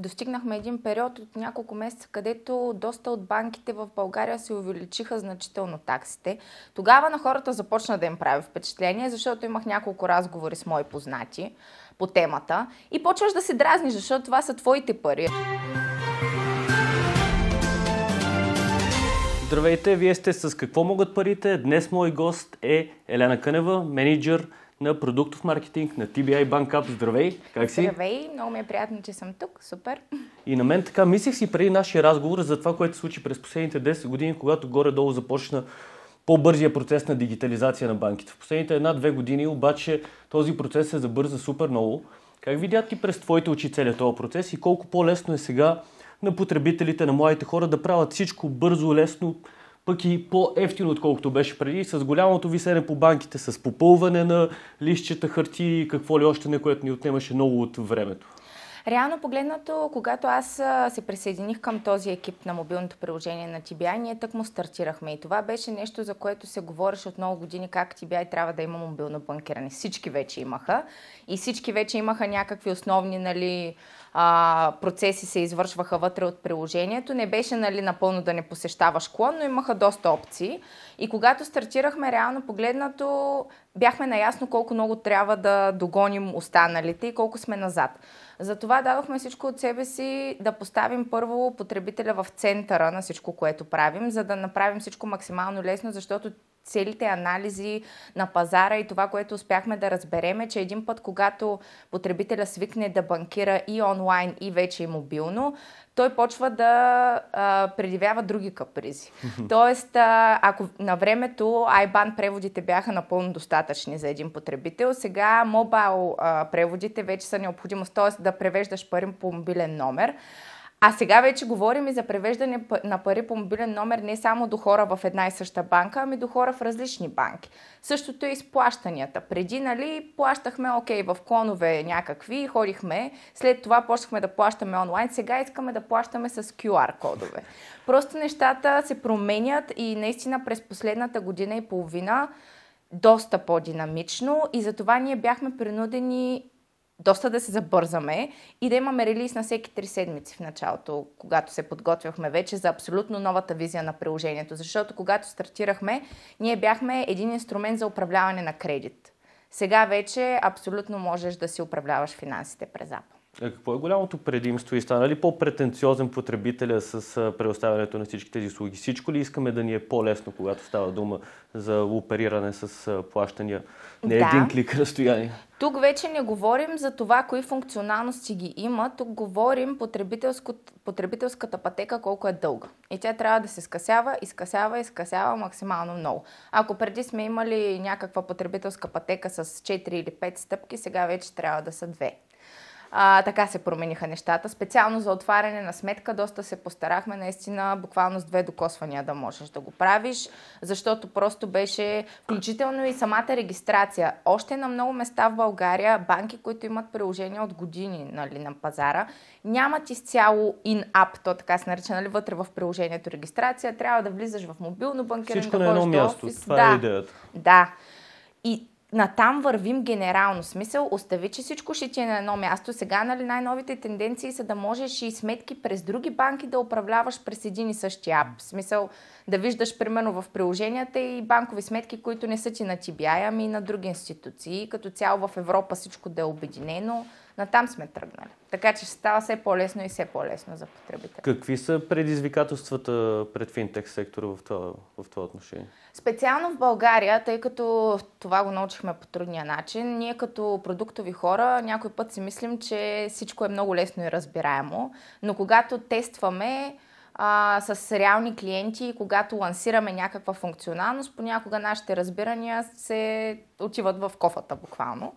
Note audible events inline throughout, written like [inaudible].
достигнахме един период от няколко месеца, където доста от банките в България се увеличиха значително таксите. Тогава на хората започна да им прави впечатление, защото имах няколко разговори с мои познати по темата и почваш да се дразниш, защото това са твоите пари. Здравейте, вие сте с Какво могат парите? Днес мой гост е Елена Кънева, менеджер на продуктов маркетинг на TBI Bank Up. Здравей, как си? Здравей, много ми е приятно, че съм тук. Супер. И на мен така мислех си преди нашия разговор за това, което се случи през последните 10 години, когато горе-долу започна по-бързия процес на дигитализация на банките. В последните една-две години обаче този процес се забърза супер много. Как видят ти през твоите очи целият този процес и колко по-лесно е сега на потребителите, на младите хора да правят всичко бързо, лесно, пък и по-ефтино, отколкото беше преди, с голямото висене по банките, с попълване на листчета, харти и какво ли още не, което ни отнемаше много от времето. Реално погледнато, когато аз се присъединих към този екип на мобилното приложение на TBI, ние тък му стартирахме. И това беше нещо, за което се говореше от много години, как TBI трябва да има мобилно банкиране. Всички вече имаха. И всички вече имаха някакви основни нали, процеси се извършваха вътре от приложението. Не беше нали, напълно да не посещаваш клон, но имаха доста опции. И когато стартирахме, реално погледнато, бяхме наясно колко много трябва да догоним останалите и колко сме назад. Затова дадохме всичко от себе си да поставим първо потребителя в центъра на всичко, което правим, за да направим всичко максимално лесно, защото целите анализи на пазара и това, което успяхме да разбереме, че един път, когато потребителя свикне да банкира и онлайн, и вече и мобилно, той почва да а, предявява други капризи. [laughs] Тоест, а, ако на времето IBAN преводите бяха напълно достатъчни за един потребител, сега мобайл а, преводите вече са необходимост, т.е. да превеждаш пари по мобилен номер. А сега вече говорим и за превеждане на пари по мобилен номер не само до хора в една и съща банка, ами до хора в различни банки. Същото е и с плащанията. Преди, нали, плащахме, окей, в клонове някакви, ходихме, след това почнахме да плащаме онлайн, сега искаме да плащаме с QR кодове. Просто нещата се променят и наистина през последната година и половина доста по-динамично и затова ние бяхме принудени доста да се забързаме и да имаме релиз на всеки три седмици в началото, когато се подготвяхме вече за абсолютно новата визия на приложението. Защото когато стартирахме, ние бяхме един инструмент за управляване на кредит. Сега вече абсолютно можеш да си управляваш финансите през Apple. А какво е голямото предимство и стана ли по-претенциозен потребителя с предоставянето на всички тези услуги? Всичко ли искаме да ни е по-лесно, когато става дума за опериране с плащания? Не да. един клик разстояние. Тук вече не говорим за това, кои функционалности ги има. Тук говорим потребителската пътека колко е дълга. И тя трябва да се скъсява, изкъсява, изкъсява максимално много. Ако преди сме имали някаква потребителска пътека с 4 или 5 стъпки, сега вече трябва да са 2. А, така се промениха нещата. Специално за отваряне на сметка доста се постарахме наистина буквално с две докосвания да можеш да го правиш, защото просто беше включително и самата регистрация. Още на много места в България банки, които имат приложения от години нали, на пазара, нямат изцяло in-app, то така се нарича, нали, вътре в приложението регистрация. Трябва да влизаш в мобилно банкиране, Всичко да на едно място. Офис. Това да, е идеята. Да. И натам вървим генерално. Смисъл, остави, че всичко ще ти е на едно място. Сега нали, най-новите тенденции са да можеш и сметки през други банки да управляваш през един и същи ап. Смисъл, да виждаш примерно в приложенията и банкови сметки, които не са ти на TBI, ами и на други институции. Като цяло в Европа всичко да е обединено Натам сме тръгнали. Така че става все по-лесно и все по-лесно за потребителя. Какви са предизвикателствата пред финтех сектора в това, в това отношение? Специално в България, тъй като това го научихме по трудния начин, ние като продуктови хора някой път си мислим, че всичко е много лесно и разбираемо, но когато тестваме а, с реални клиенти и когато лансираме някаква функционалност, понякога нашите разбирания се отиват в кофата буквално.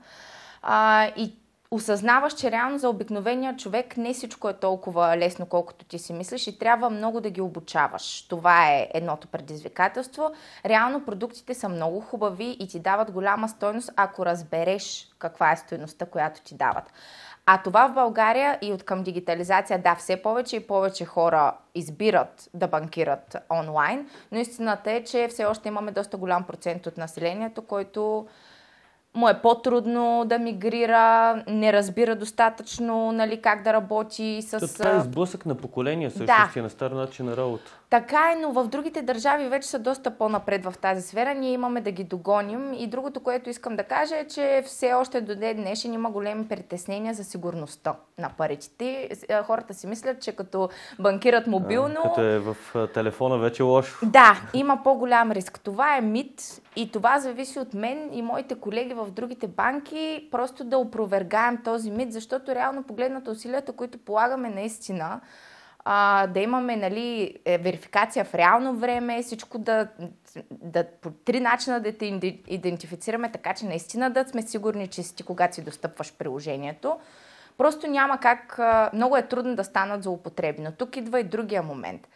А, и осъзнаваш, че реално за обикновения човек не всичко е толкова лесно, колкото ти си мислиш и трябва много да ги обучаваш. Това е едното предизвикателство. Реално продуктите са много хубави и ти дават голяма стойност, ако разбереш каква е стойността, която ти дават. А това в България и от към дигитализация, да, все повече и повече хора избират да банкират онлайн, но истината е, че все още имаме доста голям процент от населението, който му е по-трудно да мигрира, не разбира достатъчно нали, как да работи с... Това е сблъсък на поколения, също Да. да. на стар начин на работа. Така е, но в другите държави вече са доста по-напред в тази сфера. Ние имаме да ги догоним. И другото, което искам да кажа е, че все още до ден днешен има големи притеснения за сигурността на парите. Е, Хората си мислят, че като банкират мобилно... Като е в а, телефона вече лошо. Да, има по-голям риск. Това е мит и това зависи от мен и моите колеги в другите банки, просто да опровергаем този мит, защото реално погледнато усилията, които полагаме наистина, а, да имаме нали, е, верификация в реално време, всичко да, да по три начина да те иде- идентифицираме, така че наистина да сме сигурни, че си ти, когато си достъпваш приложението. Просто няма как, много е трудно да станат злоупотреби. Но тук идва и другия момент.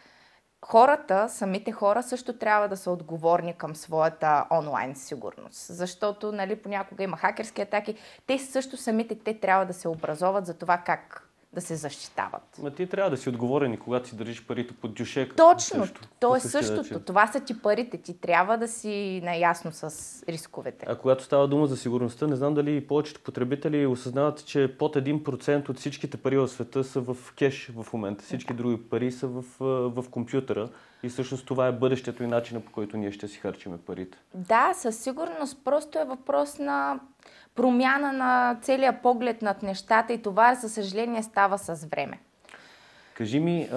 Хората, самите хора също трябва да са отговорни към своята онлайн сигурност, защото нали, понякога има хакерски атаки. Те също самите те трябва да се образоват за това как да се защитават. Ма ти трябва да си отговорен и когато си държиш парите под дюшека. Точно, Също, то е същото. начин. Това са ти парите. Ти трябва да си наясно с рисковете. А когато става дума за сигурността, не знам дали повечето потребители осъзнават, че под 1% от всичките пари в света са в кеш в момента. Всички други пари са в, в компютъра. И всъщност това е бъдещето и начина по който ние ще си харчиме парите. Да, със сигурност. Просто е въпрос на промяна на целия поглед над нещата и това, за съжаление, става с време. Кажи ми,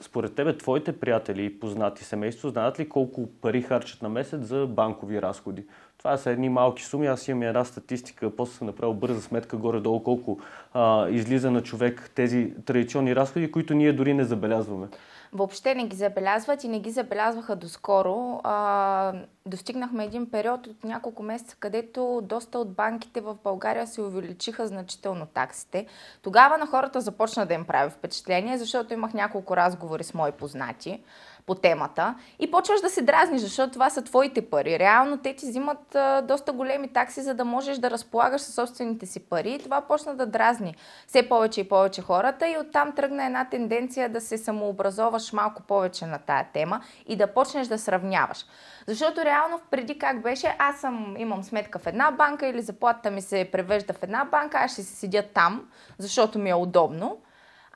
според тебе, твоите приятели и познати семейство знаят ли колко пари харчат на месец за банкови разходи? Това са едни малки суми. Аз имам една статистика, после съм направил бърза сметка горе-долу колко а, излиза на човек тези традиционни разходи, които ние дори не забелязваме. Въобще не ги забелязват и не ги забелязваха доскоро. А, достигнахме един период от няколко месеца, където доста от банките в България се увеличиха значително таксите. Тогава на хората започна да им прави впечатление, защото имах няколко разговори с мои познати по темата и почваш да се дразниш, защото това са твоите пари. Реално те ти взимат а, доста големи такси, за да можеш да разполагаш със собствените си пари и това почна да дразни все повече и повече хората и оттам тръгна една тенденция да се самообразоваш малко повече на тая тема и да почнеш да сравняваш. Защото реално преди как беше, аз съм, имам сметка в една банка или заплатата ми се превежда в една банка, аз ще си седя там, защото ми е удобно.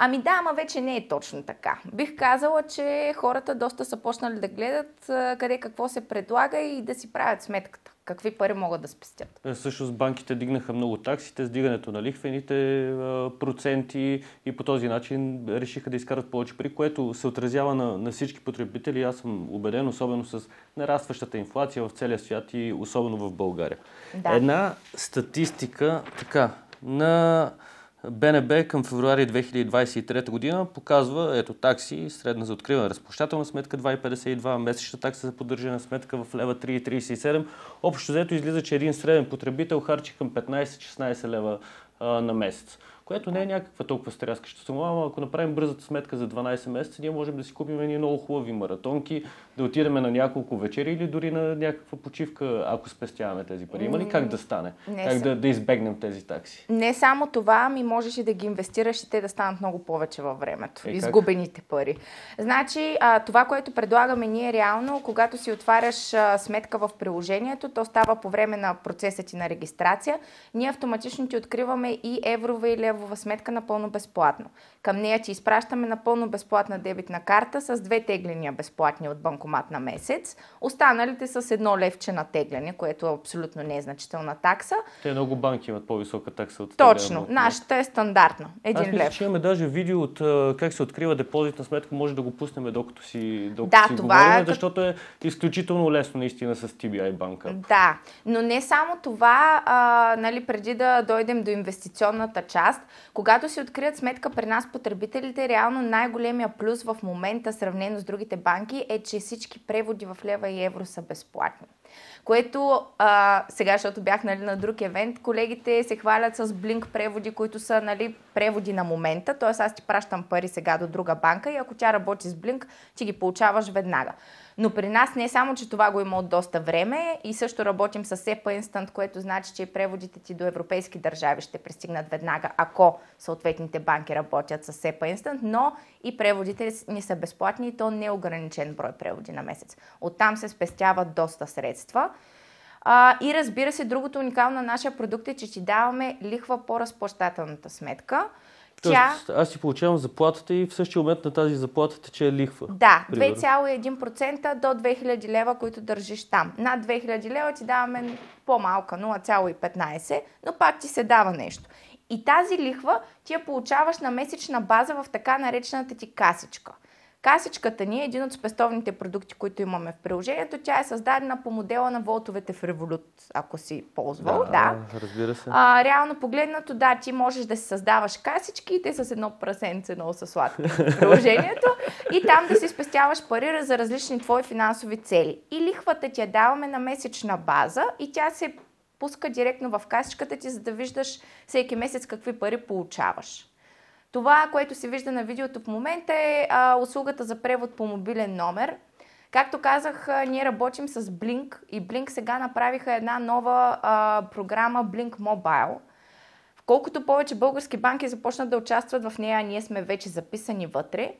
Ами да, ама вече не е точно така. Бих казала, че хората доста са почнали да гледат къде какво се предлага и да си правят сметката. Какви пари могат да спестят. Е, Всъщност банките дигнаха много таксите с дигането на лихвените проценти и по този начин решиха да изкарат повече пари, което се отразява на, на всички потребители. Аз съм убеден, особено с нарастващата инфлация в целия свят и особено в България. Да. Една статистика така, на БНБ към февруари 2023 година показва, ето такси, средна за откриване разплащателна сметка 2,52, месечна такса за поддържана сметка в лева 3,37. Общо взето излиза, че един среден потребител харчи към 15-16 лева а, на месец. Което не е някаква толкова стряскаща сума, ама ако направим бързата сметка за 12 месеца, ние можем да си купим едни много хубави маратонки, да отидем на няколко вечери или дори на някаква почивка, ако спестяваме тези пари. Има ли как да стане? Не как съм. да, да избегнем тези такси? Не само това, ами можеш и да ги инвестираш и те да станат много повече във времето. Е, как? изгубените пари. Значи, а, това, което предлагаме ние реално, когато си отваряш а, сметка в приложението, то става по време на процеса ти на регистрация, ние автоматично ти откриваме и еврова и левова сметка напълно безплатно. Към нея ти изпращаме напълно безплатна дебитна карта с две тегления безплатни от банкомат на месец, останалите с едно левче на тегляне, което е абсолютно незначителна такса. Те много банки имат по-висока такса от Точно. теглена Нашата е стандартна. Аз Един мисля, лев. че имаме даже видео от как се открива депозитна сметка, може да го пуснем докато си, докато Да, си това говорим, е защото е изключително лесно наистина с TBI банка. Да, но не само това, а, нали, преди да дойдем до инвестиционната част, когато си открият сметка при нас потребителите, реално най-големия плюс в момента, сравнено с другите банки, е, че всички преводи в лева и евро са безплатни. Което а, сега, защото бях нали, на друг евент, колегите се хвалят с Blink преводи, които са нали, преводи на момента. Т.е. аз ти пращам пари сега до друга банка и ако тя работи с Blink, ти ги получаваш веднага. Но при нас не е само, че това го има от доста време и също работим с SEPA Instant, което значи, че преводите ти до европейски държави ще пристигнат веднага, ако съответните банки работят с SEPA Instant, но и преводите ни са безплатни и то не е ограничен брой преводи на месец. Оттам се спестяват доста средства. А, и разбира се, другото уникално на нашия продукт е, че ти даваме лихва по разплащателната сметка. Тоест, Тя... аз си получавам заплатата и в същия момент на тази заплата тече лихва. Да, 2,1% до 2000 лева, които държиш там. Над 2000 лева ти даваме по-малка, 0,15, но пак ти се дава нещо. И тази лихва ти я получаваш на месечна база в така наречената ти касичка – Касичката ни е един от спестовните продукти, които имаме в приложението. Тя е създадена по модела на волтовете в Revolut, ако си ползвал. Да, да. разбира се. А, реално погледнато, да, ти можеш да си създаваш касички и те с едно прасенце много са сладки в [laughs] приложението и там да си спестяваш пари за различни твои финансови цели. И лихвата ти я даваме на месечна база и тя се пуска директно в касичката ти, за да виждаш всеки месец какви пари получаваш. Това, което се вижда на видеото в момента е а, услугата за превод по мобилен номер. Както казах, ние работим с Blink и Blink сега направиха една нова а, програма Blink Mobile. Колкото повече български банки започнат да участват в нея, ние сме вече записани вътре,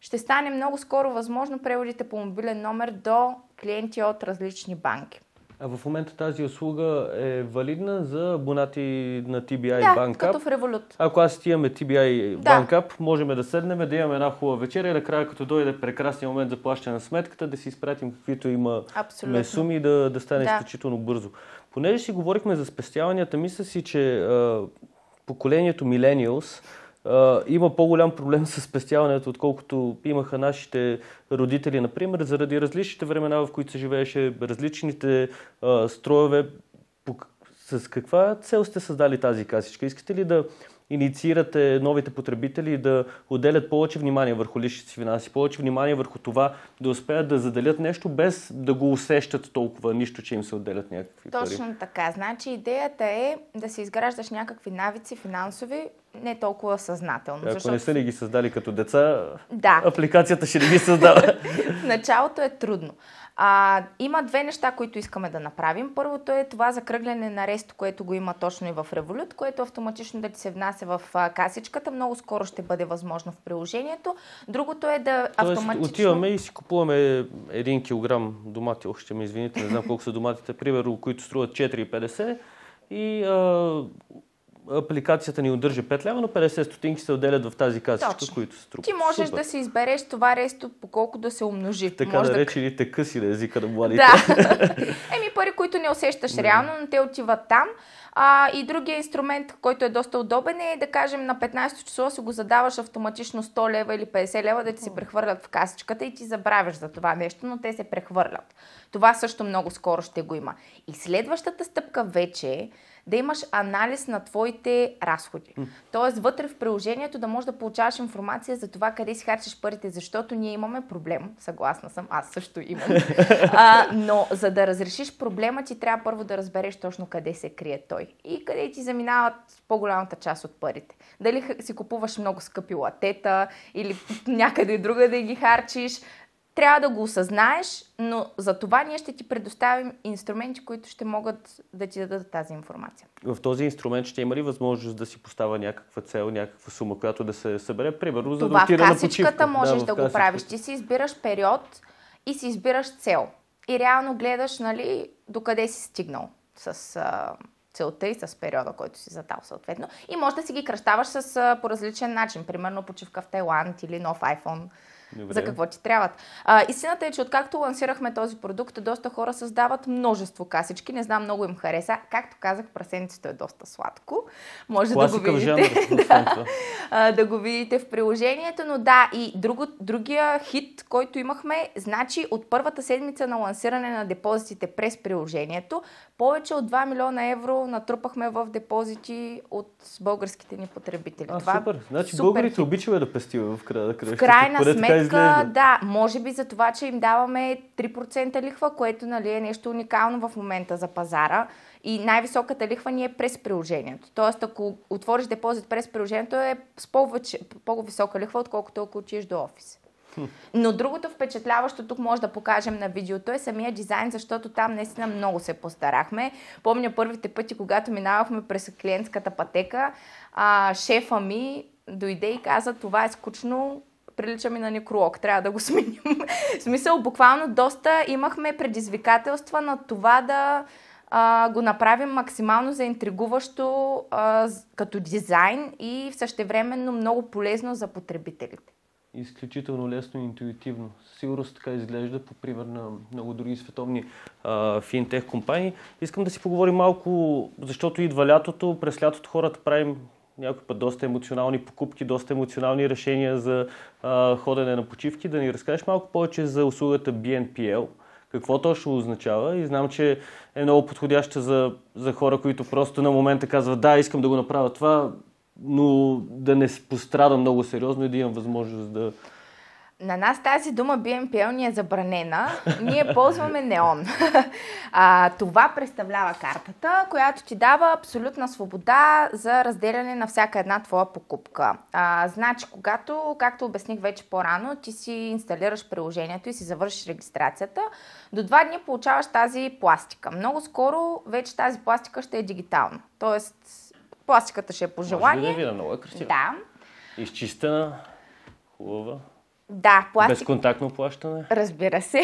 ще стане много скоро възможно преводите по мобилен номер до клиенти от различни банки. А в момента тази услуга е валидна за абонати на TBI да, Bank като в Revolut. Ако аз ти имаме TBI да. Bank App, можем да седнем, да имаме една хубава вечеря и накрая, като дойде прекрасния момент за плащане на сметката, да си изпратим каквито има суми и да, да стане да. изключително бързо. Понеже си говорихме за спестяванията, мисля си, че а, поколението Millennials има по-голям проблем с спестяването, отколкото имаха нашите родители, например, заради различните времена, в които се живееше, различните uh, строеве. С каква цел сте създали тази касичка? Искате ли да инициирате новите потребители да отделят повече внимание върху личните си финанси, повече внимание върху това да успеят да заделят нещо без да го усещат толкова нищо, че им се отделят някакви Точно пари. Точно така. Значи идеята е да се изграждаш някакви навици финансови, не толкова съзнателно. Ако защото... не са ни ги създали като деца, да. апликацията ще не ги създава. в [laughs] началото е трудно. А, има две неща, които искаме да направим. Първото е това закръгляне на ресто, което го има точно и в Revolut, което автоматично да ти се внася в касичката. Много скоро ще бъде възможно в приложението. Другото е да Тоест, автоматично... отиваме и си купуваме един килограм домати. Още ще ме извините, не знам колко са доматите, примерно, които струват 4,50 и а, апликацията ни удържа 5 лева, но 50 стотинки се отделят в тази касичка, Точно. които се струпат. Ти можеш Супер. да си избереш това ресто по колко да се умножи. Така Може наречените да... къси на езика на младите. Да. [laughs] Еми пари, които не усещаш реално, но те отиват там. А, и другия инструмент, който е доста удобен е да кажем на 15 число си го задаваш автоматично 100 лева или 50 лева да ти се прехвърлят в касичката и ти забравяш за това нещо, но те се прехвърлят. Това също много скоро ще го има. И следващата стъпка вече е да имаш анализ на твоите разходи. Mm. Тоест, вътре в приложението да можеш да получаваш информация за това къде си харчиш парите, защото ние имаме проблем. Съгласна съм, аз също имам. [laughs] а, но за да разрешиш проблема, ти трябва първо да разбереш точно къде се крие той и къде ти заминават по-голямата част от парите. Дали си купуваш много скъпи латета или някъде друга да ги харчиш, трябва да го осъзнаеш, но за това ние ще ти предоставим инструменти, които ще могат да ти дадат тази информация. В този инструмент ще има ли възможност да си поставя някаква цел, някаква сума, която да се събере, примерно, за това да отида на почивка? можеш да, да го правиш. Ти си избираш период и си избираш цел. И реално гледаш, нали, докъде си стигнал с а, целта и с периода, който си задал съответно. И може да си ги кръщаваш с, а, по различен начин. Примерно почивка в Тайланд или нов iPhone Добре. за какво ти трябват. А, истината е, че откакто лансирахме този продукт, доста хора създават множество касички. Не знам, много им хареса. Както казах, прасенцето е доста сладко. Може Класика да го видите. [laughs] да, а, да го видите в приложението. Но да, и друго, другия хит, който имахме, значи от първата седмица на лансиране на депозитите през приложението, повече от 2 милиона евро натрупахме в депозити от българските ни потребители. А, Това супер. Значи супер българите обичаме да пестим в края на края. В крайна сметка, да, може би за това, че им даваме 3% лихва, което нали, е нещо уникално в момента за пазара. И най-високата лихва ни е през приложението. Тоест, ако отвориш депозит през приложението, е с по-висока лихва, отколкото ако отидеш до офис. Но другото впечатляващо тук може да покажем на видеото е самия дизайн, защото там наистина много се постарахме. Помня първите пъти, когато минавахме през клиентската пътека, а, шефа ми дойде и каза, това е скучно, прилича ми на некролог, трябва да го [laughs] сменим. В смисъл, буквално доста имахме предизвикателства на това да а, го направим максимално заинтригуващо а, като дизайн и в същевременно много полезно за потребителите. Изключително лесно и интуитивно. Сигурно така изглежда по пример на много други световни а, финтех компании. Искам да си поговорим малко, защото идва лятото. През лятото хората правим някой път доста емоционални покупки, доста емоционални решения за а, ходене на почивки. Да ни разкажеш малко повече за услугата BNPL – какво точно означава и знам, че е много подходяща за, за хора, които просто на момента казват да, искам да го направя това, но да не пострада много сериозно и да имам възможност да, на нас тази дума BNPL ни е забранена. Ние ползваме неон. [laughs] а, това представлява картата, която ти дава абсолютна свобода за разделяне на всяка една твоя покупка. А, значи, когато, както обясних вече по-рано, ти си инсталираш приложението и си завършиш регистрацията, до два дни получаваш тази пластика. Много скоро вече тази пластика ще е дигитална. Тоест, пластиката ще е по желание. Може да видя, много е красива. Да. Изчистена, хубава. Да, пластик... Безконтактно плащане? Разбира се.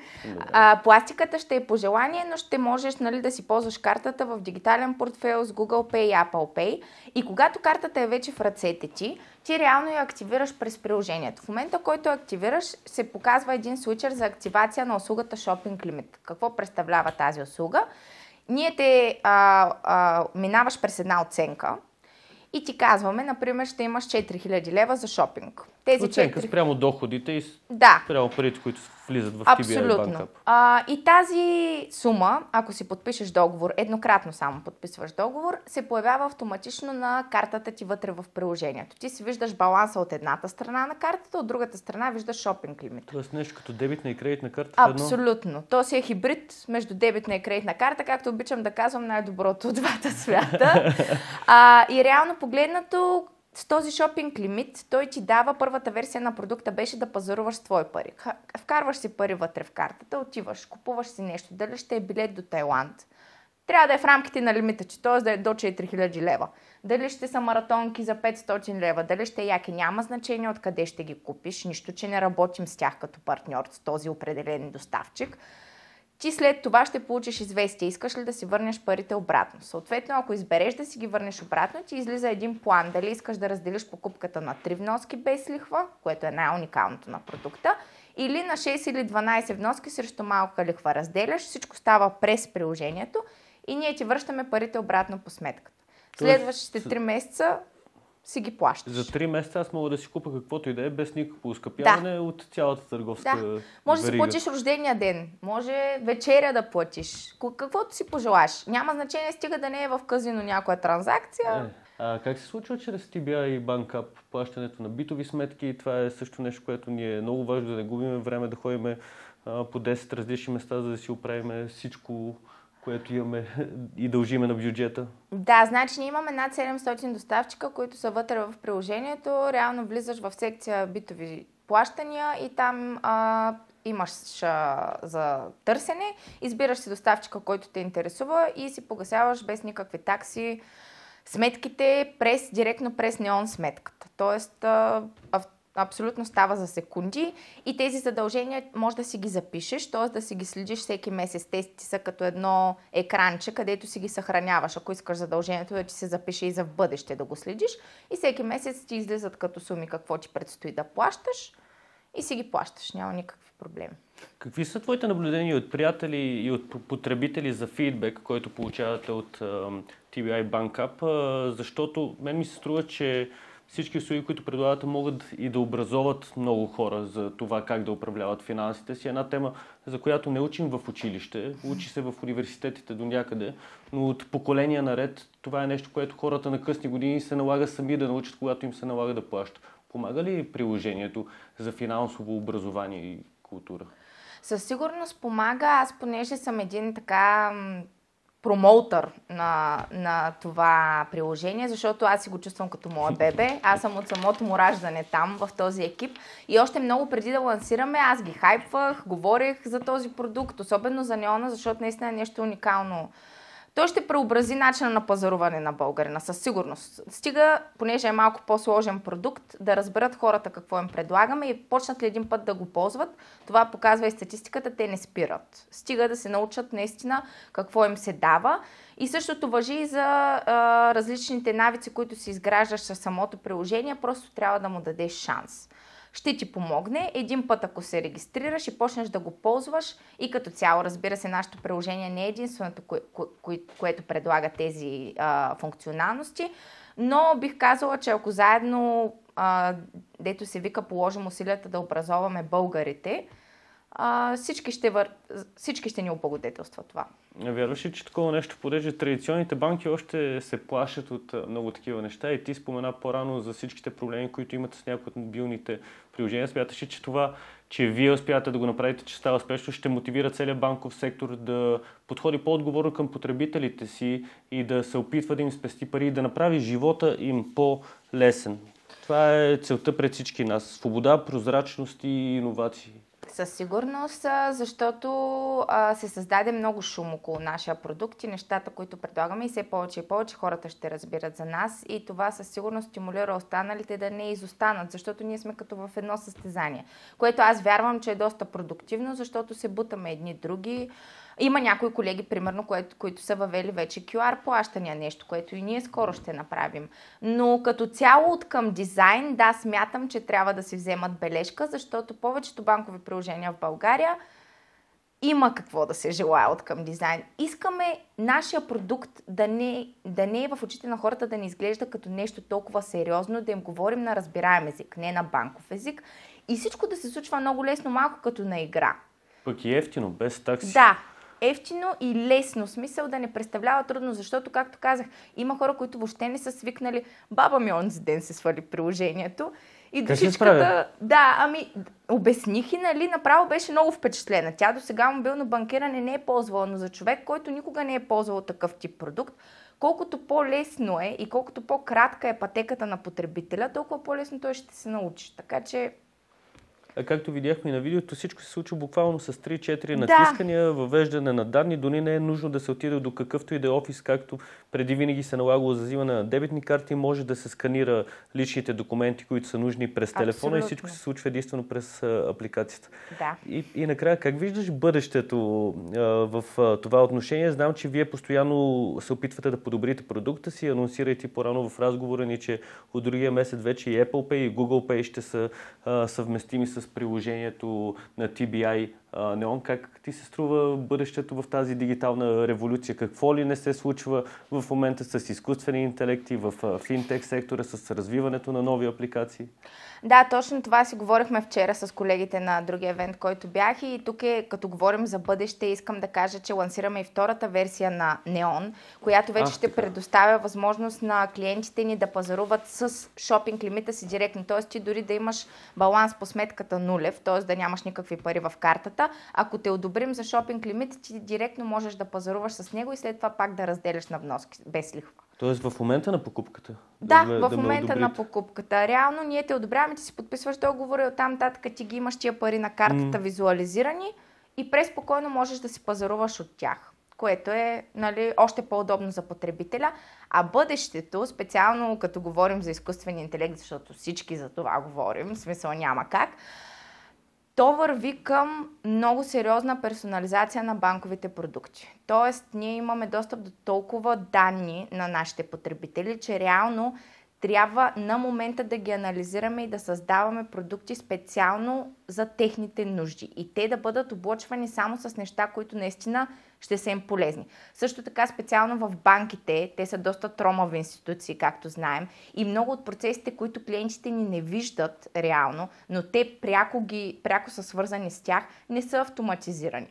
[laughs] а, пластиката ще е по желание, но ще можеш нали, да си ползваш картата в дигитален портфел с Google Pay и Apple Pay. И когато картата е вече в ръцете ти, ти реално я активираш през приложението. В момента, в който я активираш, се показва един свичер за активация на услугата Shopping Limit. Какво представлява тази услуга? Ние те а, а, минаваш през една оценка, и ти казваме, например, ще имаш 4000 лева за шопинг. Тези Оценка 4... спрямо доходите и да. спрямо парите, които влизат в Абсолютно. А, и тази сума, ако си подпишеш договор, еднократно само подписваш договор, се появява автоматично на картата ти вътре в приложението. Ти си виждаш баланса от едната страна на картата, от другата страна виждаш шопинг лимит. Тоест нещо като дебитна и кредитна карта? Абсолютно. Едно? То си е хибрид между дебитна и кредитна карта, както обичам да казвам най-доброто от двата свята. [laughs] а, и реално погледнато, с този шопинг лимит, той ти дава първата версия на продукта беше да пазаруваш с твои пари. Вкарваш си пари вътре в картата, отиваш, купуваш си нещо, дали ще е билет до Тайланд. Трябва да е в рамките на лимита, че т.е. да е до 4000 лева. Дали ще са маратонки за 500 лева, дали ще яки, няма значение откъде ще ги купиш, нищо, че не работим с тях като партньор, с този определен доставчик ти след това ще получиш известие. Искаш ли да си върнеш парите обратно? Съответно, ако избереш да си ги върнеш обратно, ти излиза един план. Дали искаш да разделиш покупката на 3 вноски без лихва, което е най-уникалното на продукта, или на 6 или 12 вноски срещу малка лихва разделяш. Всичко става през приложението и ние ти връщаме парите обратно по сметката. Следващите 3 месеца си ги плащаш. За 3 месеца аз мога да си купа каквото и да е, без никакво ускъпяване да. от цялата търговска Да. Може да си платиш рождения ден, може вечеря да платиш, каквото си пожелаш. Няма значение, стига да не е в казино някоя транзакция. Е. А как се случва чрез TBI и BankUp плащането на битови сметки? Това е също нещо, което ни е много важно да не губиме време да ходим по 10 различни места, за да си оправим всичко което имаме и дължиме на бюджета? Да, значи ние имаме над 700 доставчика, които са вътре в приложението. Реално влизаш в секция битови плащания и там а, имаш а, за търсене, избираш си доставчика, който те интересува и си погасяваш без никакви такси сметките през, директно през неон сметката. Тоест, а, абсолютно става за секунди и тези задължения може да си ги запишеш, т.е. да си ги следиш всеки месец. Те ти са като едно екранче, където си ги съхраняваш, ако искаш задължението да ти се запише и за в бъдеще да го следиш. И всеки месец ти излизат като суми какво ти предстои да плащаш и си ги плащаш. Няма никакви проблеми. Какви са твоите наблюдения от приятели и от потребители за фидбек, който получавате от TBI BankUp? Uh, защото мен ми се струва, че всички услуги, които предлагате, могат и да образоват много хора за това как да управляват финансите си. Една тема, за която не учим в училище, учи се в университетите до някъде, но от поколения наред това е нещо, което хората на късни години се налага сами да научат, когато им се налага да плащат. Помага ли приложението за финансово образование и култура? Със сигурност помага. Аз понеже съм един така промоутър на, на това приложение, защото аз си го чувствам като мое бебе. Аз съм от самото му раждане там, в този екип. И още много преди да лансираме, аз ги хайпвах, говорех за този продукт, особено за Неона, защото наистина е нещо уникално той ще преобрази начина на пазаруване на българина, със сигурност. Стига, понеже е малко по-сложен продукт, да разберат хората какво им предлагаме и почнат ли един път да го ползват, това показва и статистиката, те не спират. Стига да се научат наистина какво им се дава. И същото въжи и за а, различните навици, които си изграждаш със самото приложение, просто трябва да му дадеш шанс ще ти помогне. Един път, ако се регистрираш и почнеш да го ползваш и като цяло, разбира се, нашето приложение не е единственото, кое, кое, което предлага тези а, функционалности, но бих казала, че ако заедно, а, дето се вика, положим усилията да образоваме българите, а, всички, ще вър... всички ще ни облагодетелства това. Вярваш ли, че такова нещо, понеже традиционните банки още се плашат от много такива неща и ти спомена по-рано за всичките проблеми, които имат с някои от мобилните приложения. Смяташ ли, че това, че вие успявате да го направите, че става успешно, ще мотивира целият банков сектор да подходи по-отговорно към потребителите си и да се опитва да им спести пари и да направи живота им по-лесен? Това е целта пред всички нас. Свобода, прозрачност и иновации. Със сигурност, защото а, се създаде много шум около нашия продукт и нещата, които предлагаме и все повече и повече хората ще разбират за нас и това със сигурност стимулира останалите да не изостанат, защото ние сме като в едно състезание, което аз вярвам, че е доста продуктивно, защото се бутаме едни други. Има някои колеги, примерно, които, които са въвели вече QR плащания, нещо, което и ние скоро ще направим. Но като цяло от към дизайн, да, смятам, че трябва да си вземат бележка, защото повечето банкови приложения в България има какво да се желая от към дизайн. Искаме нашия продукт да не, да не е в очите на хората да не изглежда като нещо толкова сериозно, да им говорим на разбираем език, не на банков език. И всичко да се случва много лесно, малко като на игра. Пък и ефтино, без такси. Да, ефтино и лесно. Смисъл да не представлява трудно, защото, както казах, има хора, които въобще не са свикнали. Баба ми онзи ден се свали приложението. И душичката... Да, ами, обясних и, нали, направо беше много впечатлена. Тя до сега мобилно банкиране не е ползвала, но за човек, който никога не е ползвал такъв тип продукт, колкото по-лесно е и колкото по-кратка е пътеката на потребителя, толкова по-лесно той ще се научи. Така че както видяхме и на видеото, всичко се случва буквално с 3-4 натискания, да. въвеждане на данни. Дори не е нужно да се отиде до какъвто и да е офис, както преди винаги се налагало за взимане на дебетни карти. Може да се сканира личните документи, които са нужни през телефона Абсолютно. и всичко се случва единствено през апликацията. Да. И, и накрая, как виждаш бъдещето а, в а, това отношение? Знам, че вие постоянно се опитвате да подобрите продукта си, анонсирайте по-рано в разговора ни, че от другия месец вече и Apple Pay и Google Pay ще са а, съвместими с приложението на TBI Неон. Как ти се струва бъдещето в тази дигитална революция? Какво ли не се случва в момента с изкуствени интелекти, в финтех сектора, с развиването на нови апликации? Да, точно това си говорихме вчера с колегите на другия евент, който бях и тук е, като говорим за бъдеще, искам да кажа, че лансираме и втората версия на Neon, която вече а, ще така. предоставя възможност на клиентите ни да пазаруват с шопинг лимита си директно. Т.е. ти дори да имаш баланс по сметката нулев, т.е. да нямаш никакви пари в картата, ако те одобрим за шопинг лимит, ти директно можеш да пазаруваш с него и след това пак да разделяш на вноски без лихва. Тоест в момента на покупката? Да, да в да момента на покупката. Реално ние те одобряваме, ти си подписваш договора и оттам татък ти ги имаш тия пари на картата mm. визуализирани и преспокойно можеш да си пазаруваш от тях което е нали, още по-удобно за потребителя. А бъдещето, специално като говорим за изкуствен интелект, защото всички за това говорим, в смисъл няма как, то върви към много сериозна персонализация на банковите продукти. Тоест, ние имаме достъп до толкова данни на нашите потребители, че реално трябва на момента да ги анализираме и да създаваме продукти специално за техните нужди. И те да бъдат облъчвани само с неща, които наистина ще са им полезни. Също така специално в банките, те са доста тромави институции, както знаем, и много от процесите, които клиентите ни не виждат реално, но те пряко, ги, пряко са свързани с тях, не са автоматизирани.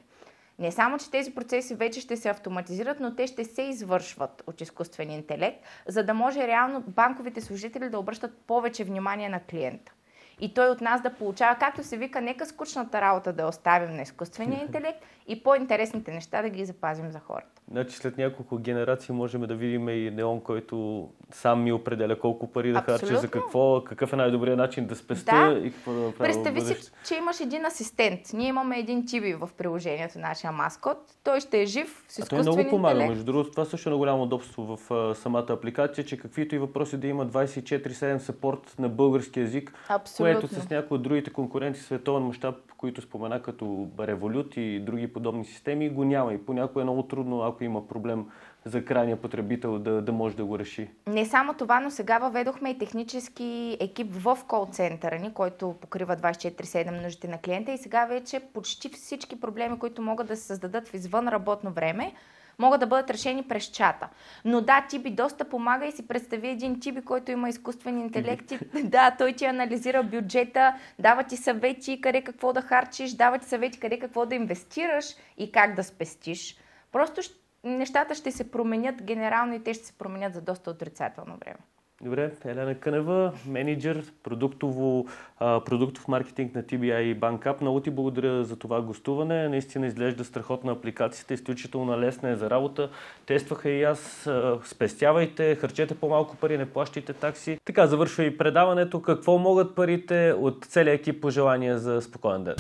Не само, че тези процеси вече ще се автоматизират, но те ще се извършват от изкуствен интелект, за да може реално банковите служители да обръщат повече внимание на клиента. И той от нас да получава, както се вика, нека скучната работа да оставим на изкуствения [laughs] интелект и по-интересните неща да ги запазим за хората. Значи след няколко генерации можем да видим и Неон, който сам ми определя колко пари да харча, за какво, какъв е най-добрият начин да спеста да. и какво да направя. Представи си, че имаш един асистент. Ние имаме един тиби в приложението, нашия маскот. Той ще е жив с изкуствен интелект. Той много помага. Между другото, това също е на голямо удобство в uh, самата апликация, че каквито и въпроси да има 24-7 саппорт на български язик, Абсолютно. Което с някои от другите конкуренти световен мащаб, които спомена като Револют и други подобни системи, го няма. И понякога е много трудно, ако има проблем за крайния потребител да, да може да го реши. Не само това, но сега въведохме и технически екип в кол-центъра ни, който покрива 24-7 нуждите на клиента и сега вече почти всички проблеми, които могат да се създадат в извън работно време, могат да бъдат решени през чата. Но да, Тиби доста помага и си представи един Тиби, който има изкуствен интелект. И, [laughs] да, той ти анализира бюджета, дава ти съвети къде какво да харчиш, дава ти съвети къде какво да инвестираш и как да спестиш. Просто нещата ще се променят генерално и те ще се променят за доста отрицателно време. Добре, Елена Кънева, менеджер, продуктово, продуктов маркетинг на TBI и BankUp. Много ти благодаря за това гостуване. Наистина изглежда страхотна апликацията, изключително лесна е за работа. Тестваха и аз. Спестявайте, харчете по-малко пари, не плащайте такси. Така завършва и предаването. Какво могат парите от целия екип пожелания за спокоен ден?